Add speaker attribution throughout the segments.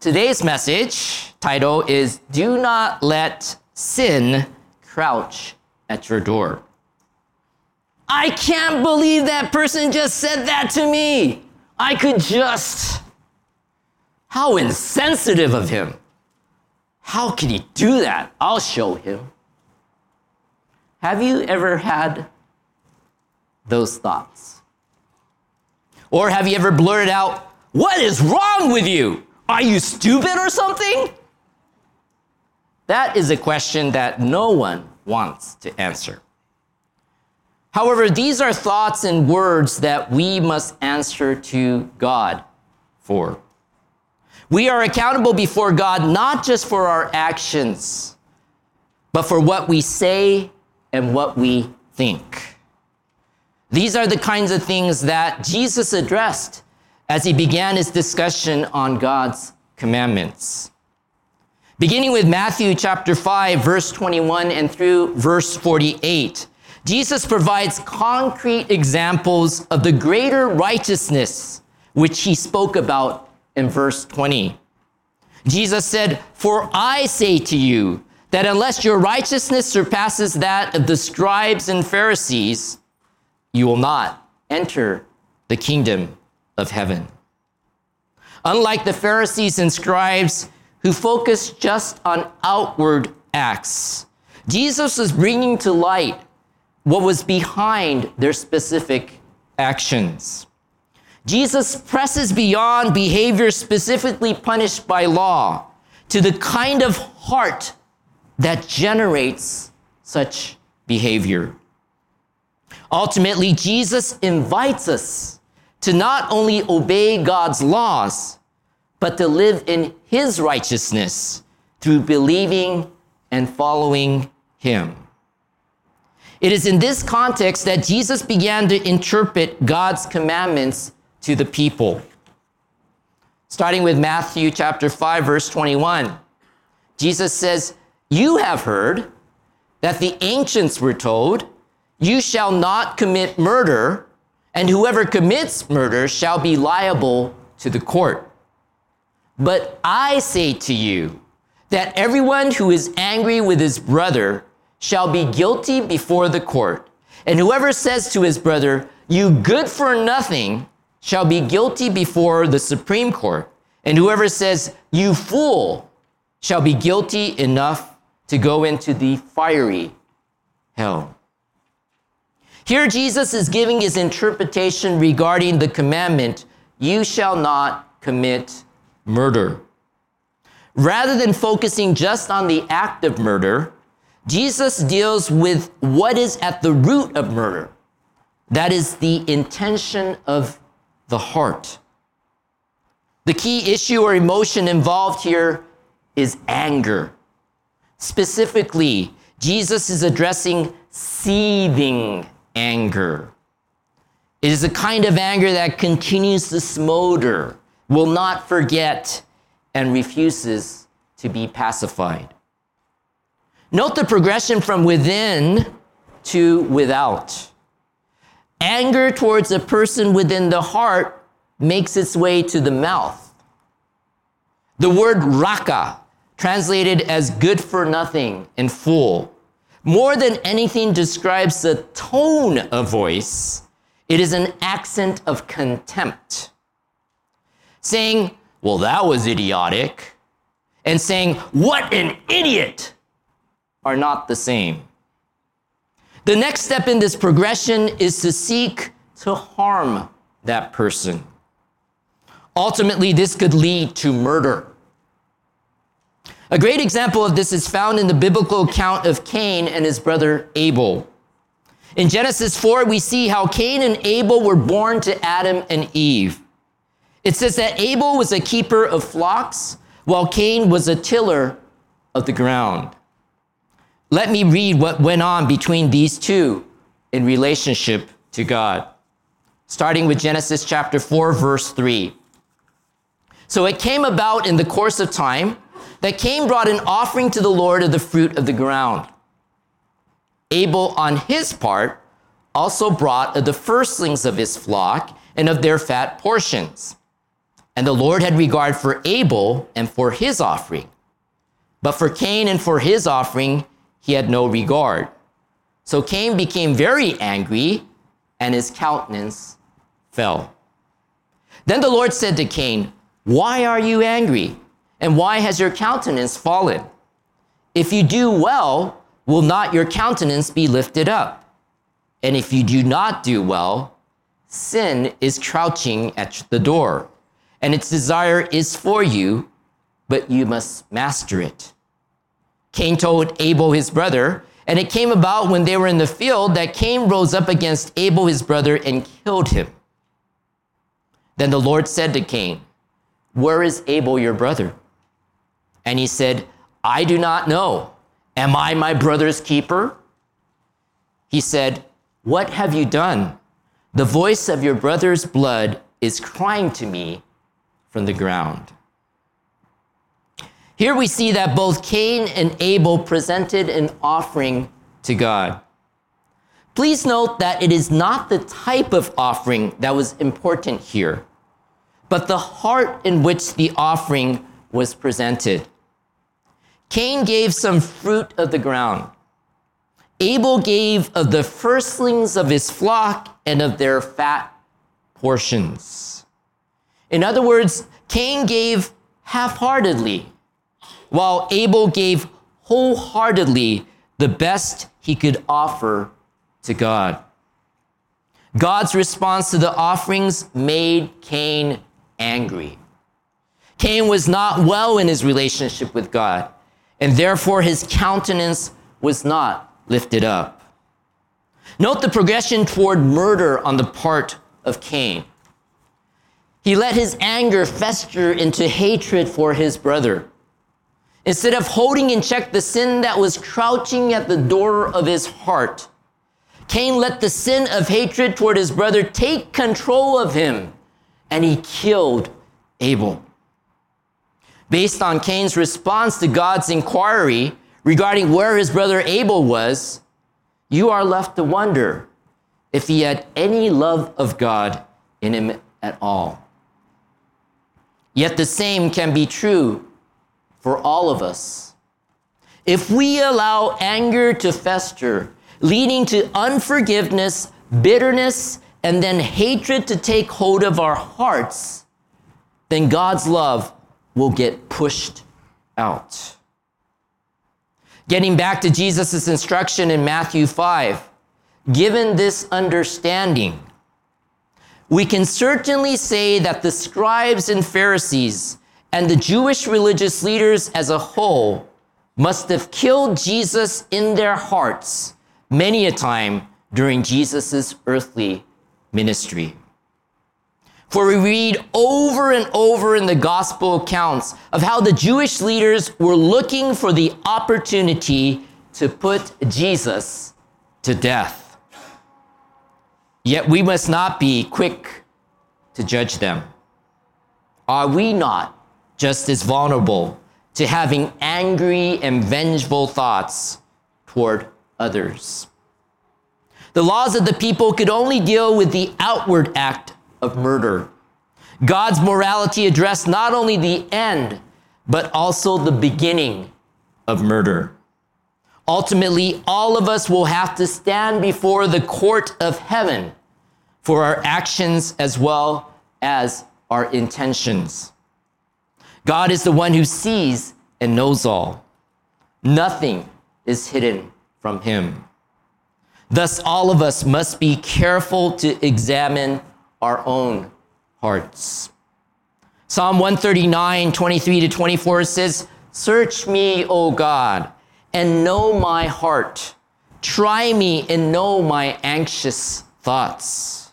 Speaker 1: Today's message title is Do Not Let Sin Crouch at Your Door. I can't believe that person just said that to me. I could just. How insensitive of him. How can he do that? I'll show him. Have you ever had those thoughts? Or have you ever blurted out, What is wrong with you? Are you stupid or something? That is a question that no one wants to answer. However, these are thoughts and words that we must answer to God for. We are accountable before God not just for our actions, but for what we say and what we think. These are the kinds of things that Jesus addressed as he began his discussion on God's commandments. Beginning with Matthew chapter 5, verse 21 and through verse 48, Jesus provides concrete examples of the greater righteousness which he spoke about in verse 20. Jesus said, For I say to you that unless your righteousness surpasses that of the scribes and Pharisees, you will not enter the kingdom of heaven. Unlike the Pharisees and scribes who focused just on outward acts, Jesus is bringing to light what was behind their specific actions. Jesus presses beyond behavior specifically punished by law to the kind of heart that generates such behavior. Ultimately, Jesus invites us to not only obey God's laws, but to live in His righteousness through believing and following Him. It is in this context that Jesus began to interpret God's commandments to the people. Starting with Matthew chapter 5 verse 21. Jesus says, "You have heard that the ancients were told, you shall not commit murder, and whoever commits murder shall be liable to the court. But I say to you that everyone who is angry with his brother shall be guilty before the court. And whoever says to his brother, You good for nothing, shall be guilty before the Supreme Court. And whoever says, You fool, shall be guilty enough to go into the fiery hell. Here, Jesus is giving his interpretation regarding the commandment, You shall not commit murder. Rather than focusing just on the act of murder, Jesus deals with what is at the root of murder. That is the intention of the heart. The key issue or emotion involved here is anger. Specifically, Jesus is addressing seething anger. It is a kind of anger that continues to smolder, will not forget, and refuses to be pacified. Note the progression from within to without. Anger towards a person within the heart makes its way to the mouth. The word raka, translated as good for nothing and fool, more than anything describes the tone of voice. It is an accent of contempt. Saying, well, that was idiotic, and saying, what an idiot are not the same. The next step in this progression is to seek to harm that person. Ultimately, this could lead to murder. A great example of this is found in the biblical account of Cain and his brother Abel. In Genesis 4, we see how Cain and Abel were born to Adam and Eve. It says that Abel was a keeper of flocks, while Cain was a tiller of the ground. Let me read what went on between these two in relationship to God. Starting with Genesis chapter 4, verse 3. So it came about in the course of time that Cain brought an offering to the Lord of the fruit of the ground. Abel, on his part, also brought of the firstlings of his flock and of their fat portions. and the Lord had regard for Abel and for his offering. But for Cain and for his offering, he had no regard. So Cain became very angry, and his countenance fell. Then the Lord said to Cain, Why are you angry? And why has your countenance fallen? If you do well, will not your countenance be lifted up? And if you do not do well, sin is crouching at the door and its desire is for you, but you must master it. Cain told Abel his brother, and it came about when they were in the field that Cain rose up against Abel his brother and killed him. Then the Lord said to Cain, Where is Abel your brother? And he said, I do not know. Am I my brother's keeper? He said, What have you done? The voice of your brother's blood is crying to me from the ground. Here we see that both Cain and Abel presented an offering to God. Please note that it is not the type of offering that was important here, but the heart in which the offering was presented. Cain gave some fruit of the ground. Abel gave of the firstlings of his flock and of their fat portions. In other words, Cain gave half heartedly, while Abel gave wholeheartedly the best he could offer to God. God's response to the offerings made Cain angry. Cain was not well in his relationship with God, and therefore his countenance was not lifted up. Note the progression toward murder on the part of Cain. He let his anger fester into hatred for his brother. Instead of holding in check the sin that was crouching at the door of his heart, Cain let the sin of hatred toward his brother take control of him, and he killed Abel. Based on Cain's response to God's inquiry regarding where his brother Abel was, you are left to wonder if he had any love of God in him at all. Yet the same can be true for all of us. If we allow anger to fester, leading to unforgiveness, bitterness, and then hatred to take hold of our hearts, then God's love will get pushed out. Getting back to Jesus' instruction in Matthew 5, given this understanding, we can certainly say that the scribes and Pharisees and the Jewish religious leaders as a whole must have killed Jesus in their hearts many a time during Jesus' earthly ministry. For we read over and over in the gospel accounts of how the Jewish leaders were looking for the opportunity to put Jesus to death. Yet we must not be quick to judge them. Are we not just as vulnerable to having angry and vengeful thoughts toward others? The laws of the people could only deal with the outward act of murder. God's morality addressed not only the end, but also the beginning of murder. Ultimately, all of us will have to stand before the court of heaven for our actions as well as our intentions. God is the one who sees and knows all. Nothing is hidden from him. Thus, all of us must be careful to examine our own hearts. Psalm 139, 23 to 24 says, Search me, O God, and know my heart. Try me and know my anxious thoughts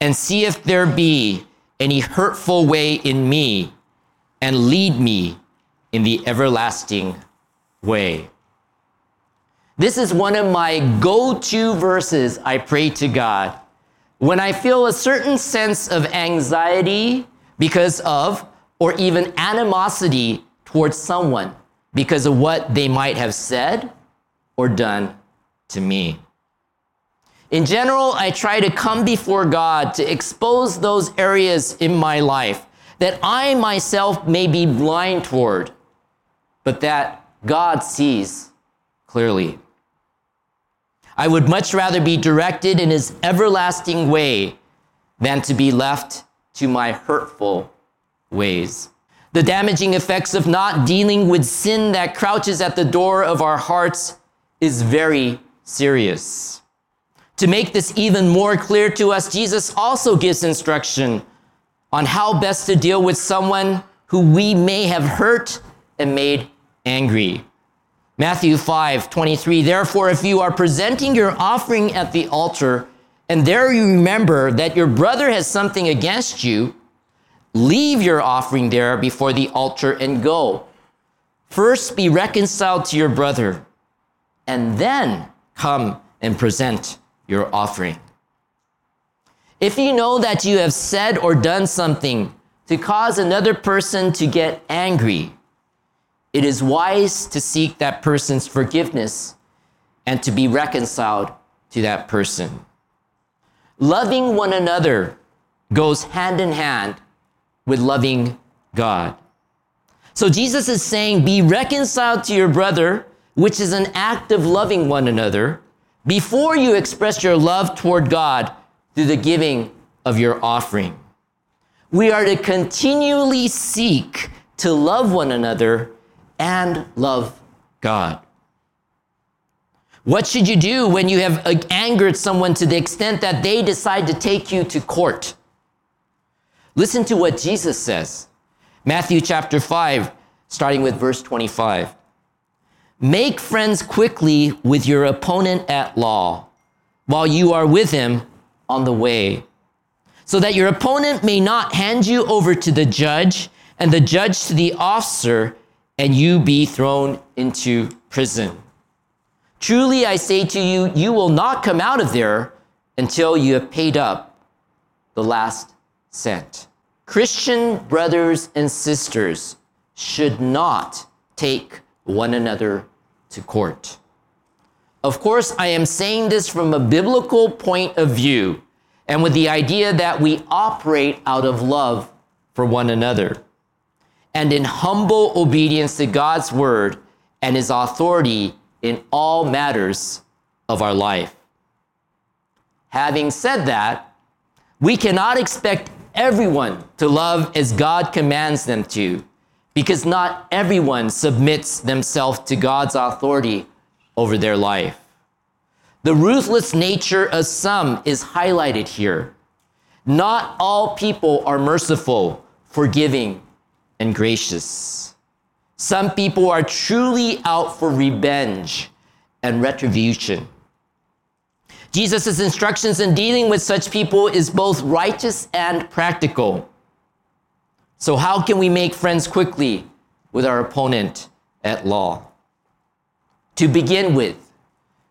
Speaker 1: and see if there be any hurtful way in me, and lead me in the everlasting way. This is one of my go to verses I pray to God when I feel a certain sense of anxiety because of, or even animosity towards someone because of what they might have said or done to me. In general, I try to come before God to expose those areas in my life that I myself may be blind toward, but that God sees clearly. I would much rather be directed in his everlasting way than to be left to my hurtful ways. The damaging effects of not dealing with sin that crouches at the door of our hearts is very serious. To make this even more clear to us, Jesus also gives instruction on how best to deal with someone who we may have hurt and made angry. Matthew 5 23. Therefore, if you are presenting your offering at the altar, and there you remember that your brother has something against you, leave your offering there before the altar and go. First be reconciled to your brother, and then come and present your offering. If you know that you have said or done something to cause another person to get angry, it is wise to seek that person's forgiveness and to be reconciled to that person. Loving one another goes hand in hand with loving God. So Jesus is saying, be reconciled to your brother, which is an act of loving one another, before you express your love toward God through the giving of your offering. We are to continually seek to love one another and love God. What should you do when you have angered someone to the extent that they decide to take you to court? Listen to what Jesus says. Matthew chapter 5, starting with verse 25. Make friends quickly with your opponent at law while you are with him on the way, so that your opponent may not hand you over to the judge and the judge to the officer and you be thrown into prison. Truly I say to you, you will not come out of there until you have paid up the last cent. Christian brothers and sisters should not take one another to court. Of course, I am saying this from a biblical point of view and with the idea that we operate out of love for one another and in humble obedience to God's word and his authority in all matters of our life. Having said that, we cannot expect everyone to love as God commands them to, because not everyone submits themselves to God's authority over their life. The ruthless nature of some is highlighted here. Not all people are merciful, forgiving, and gracious. Some people are truly out for revenge and retribution. Jesus' instructions in dealing with such people is both righteous and practical. So, how can we make friends quickly with our opponent at law? To begin with,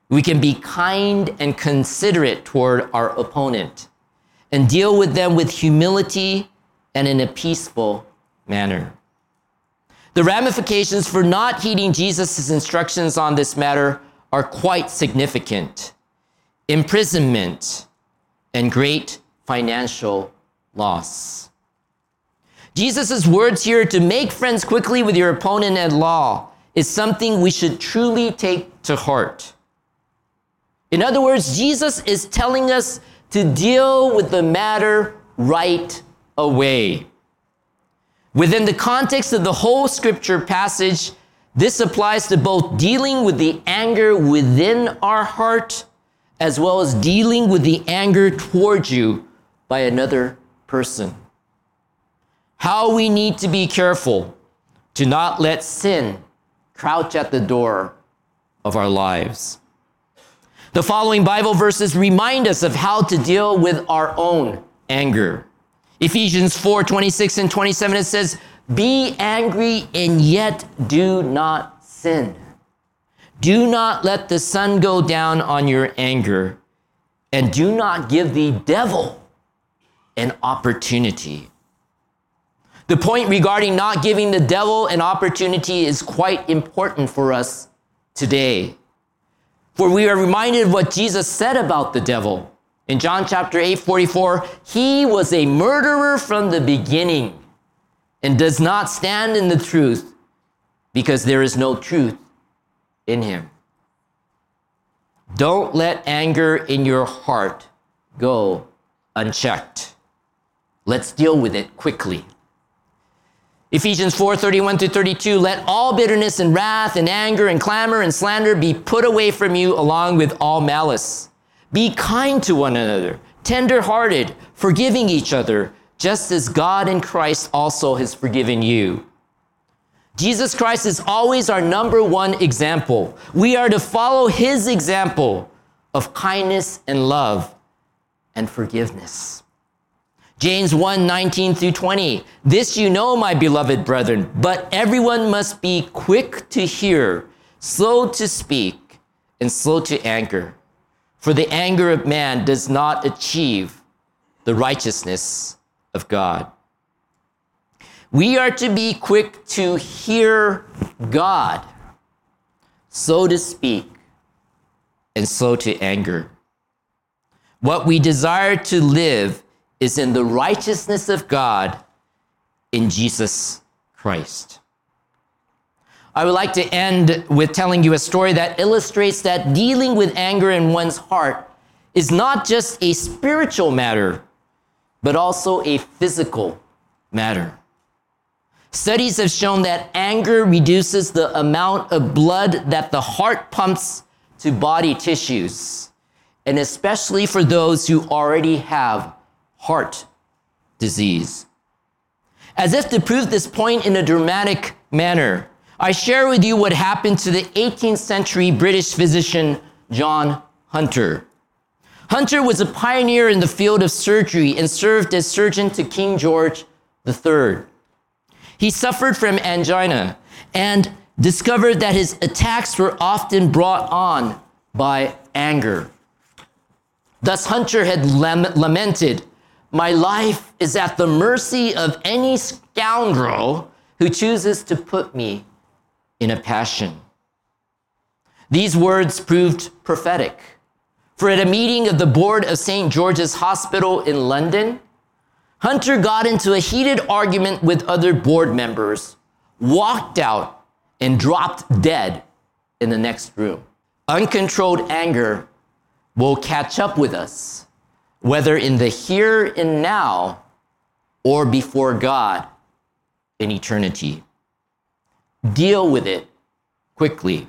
Speaker 1: we can be kind and considerate toward our opponent and deal with them with humility and in a peaceful manner. The ramifications for not heeding Jesus' instructions on this matter are quite significant imprisonment and great financial loss. Jesus' words here to make friends quickly with your opponent at law is something we should truly take to heart. In other words, Jesus is telling us to deal with the matter right away. Within the context of the whole scripture passage, this applies to both dealing with the anger within our heart as well as dealing with the anger towards you by another person. How we need to be careful to not let sin crouch at the door of our lives. The following Bible verses remind us of how to deal with our own anger. Ephesians 4 26 and 27, it says, Be angry and yet do not sin. Do not let the sun go down on your anger, and do not give the devil an opportunity. The point regarding not giving the devil an opportunity is quite important for us today. For we are reminded of what Jesus said about the devil. In John chapter 8, 44, he was a murderer from the beginning and does not stand in the truth because there is no truth in him. Don't let anger in your heart go unchecked. Let's deal with it quickly. Ephesians 4 31 to 32 Let all bitterness and wrath and anger and clamor and slander be put away from you along with all malice. Be kind to one another, tender hearted, forgiving each other, just as God in Christ also has forgiven you. Jesus Christ is always our number one example. We are to follow his example of kindness and love and forgiveness. James 1 19 through 20. This you know, my beloved brethren, but everyone must be quick to hear, slow to speak, and slow to anger. For the anger of man does not achieve the righteousness of God. We are to be quick to hear God, so to speak, and slow to anger. What we desire to live is in the righteousness of God in Jesus Christ. I would like to end with telling you a story that illustrates that dealing with anger in one's heart is not just a spiritual matter, but also a physical matter. Studies have shown that anger reduces the amount of blood that the heart pumps to body tissues, and especially for those who already have heart disease. As if to prove this point in a dramatic manner, I share with you what happened to the 18th century British physician John Hunter. Hunter was a pioneer in the field of surgery and served as surgeon to King George III. He suffered from angina and discovered that his attacks were often brought on by anger. Thus, Hunter had lamented my life is at the mercy of any scoundrel who chooses to put me in a passion. These words proved prophetic. For at a meeting of the board of St. George's Hospital in London, Hunter got into a heated argument with other board members, walked out, and dropped dead in the next room. Uncontrolled anger will catch up with us whether in the here and now or before God in eternity. Deal with it quickly.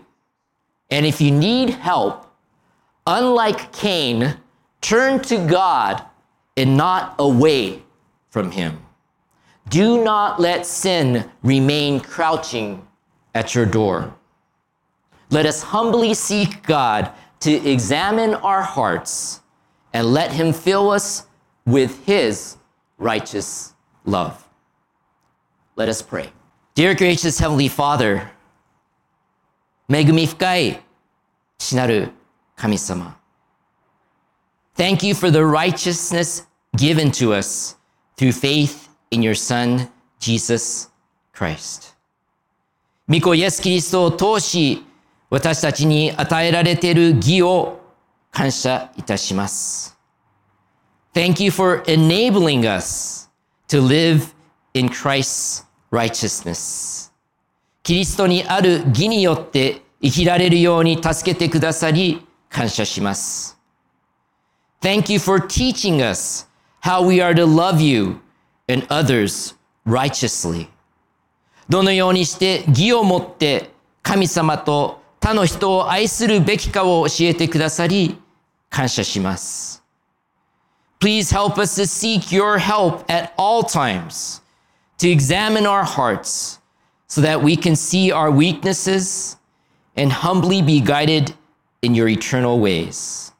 Speaker 1: And if you need help, unlike Cain, turn to God and not away from him. Do not let sin remain crouching at your door. Let us humbly seek God to examine our hearts and let him fill us with his righteous love. Let us pray. Dear gracious Heavenly Father, 恵み深い父なる神様。Thank you for the righteousness given to us through faith in your Son, Jesus Christ. 御子イエス・キリストを通し、私たちに与えられている義を感謝いたします。Thank you for enabling us to live in Christ's righteousness. キリストにある義によって生きられるように助けてくださり感謝します。Thank you for teaching us how we are to love you and others righteously. どのようにして義をもって神様と他の人を愛するべきかを教えてくださり感謝します。Please help us to seek your help at all times, to examine our hearts so that we can see our weaknesses and humbly be guided in your eternal ways.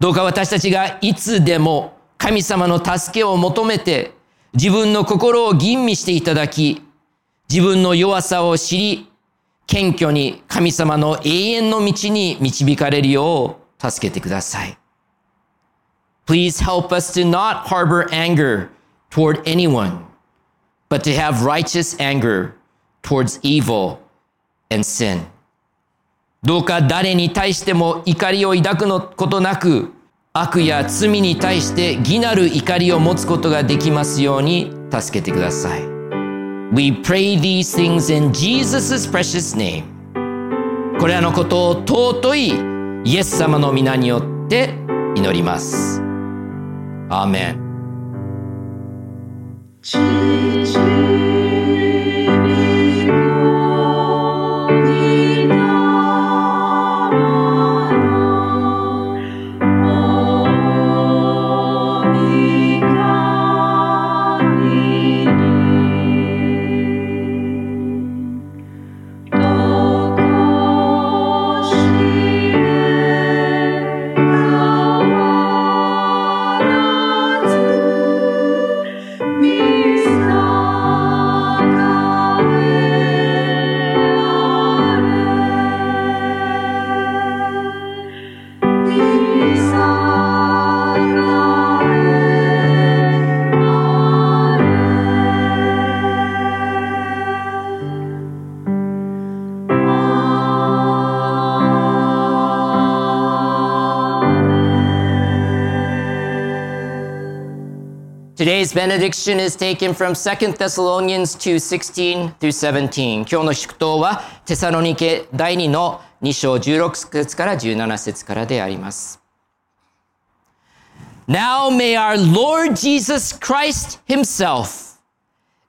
Speaker 1: どうか私たちがいつでも神様の助けを求めて自分の心を吟味していただき、自分の弱さを知り、謙虚に神様の永遠の道に導かれるよう助けてください。Please help us to not harbor anger toward anyone, but to have righteous anger towards evil and sin. どうか誰に対しても怒りを抱くのことなく、悪や罪に対して義なる怒りを持つことができますように助けてください。We pray these things in Jesus' precious name. これらのことを尊いイエス様の皆によって祈ります。アーメン。you. Today's benediction is taken from 2 Thessalonians 2:16 through 17. 今日の祝祷はテサロニケ第2の2章16節から17節からであります。Now may our Lord Jesus Christ himself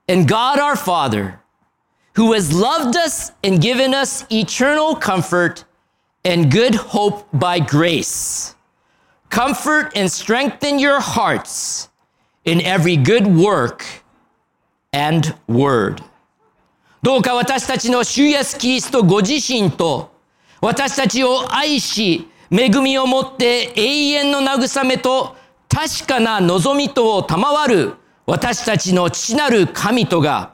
Speaker 1: and God our Father, who has loved us and given us eternal comfort and good hope by grace, comfort and strengthen your hearts in every good work and word. どうか私たちの主イエスキリストご自身と私たちを愛し恵みをもって永遠の慰めと確かな望みとを賜る私たちの父なる神とが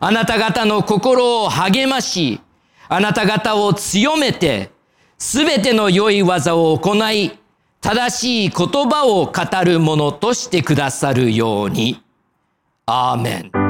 Speaker 1: あなた方の心を励ましあなた方を強めてすべての良い技を行い正しい言葉を語るものとしてくださるように。アーメン。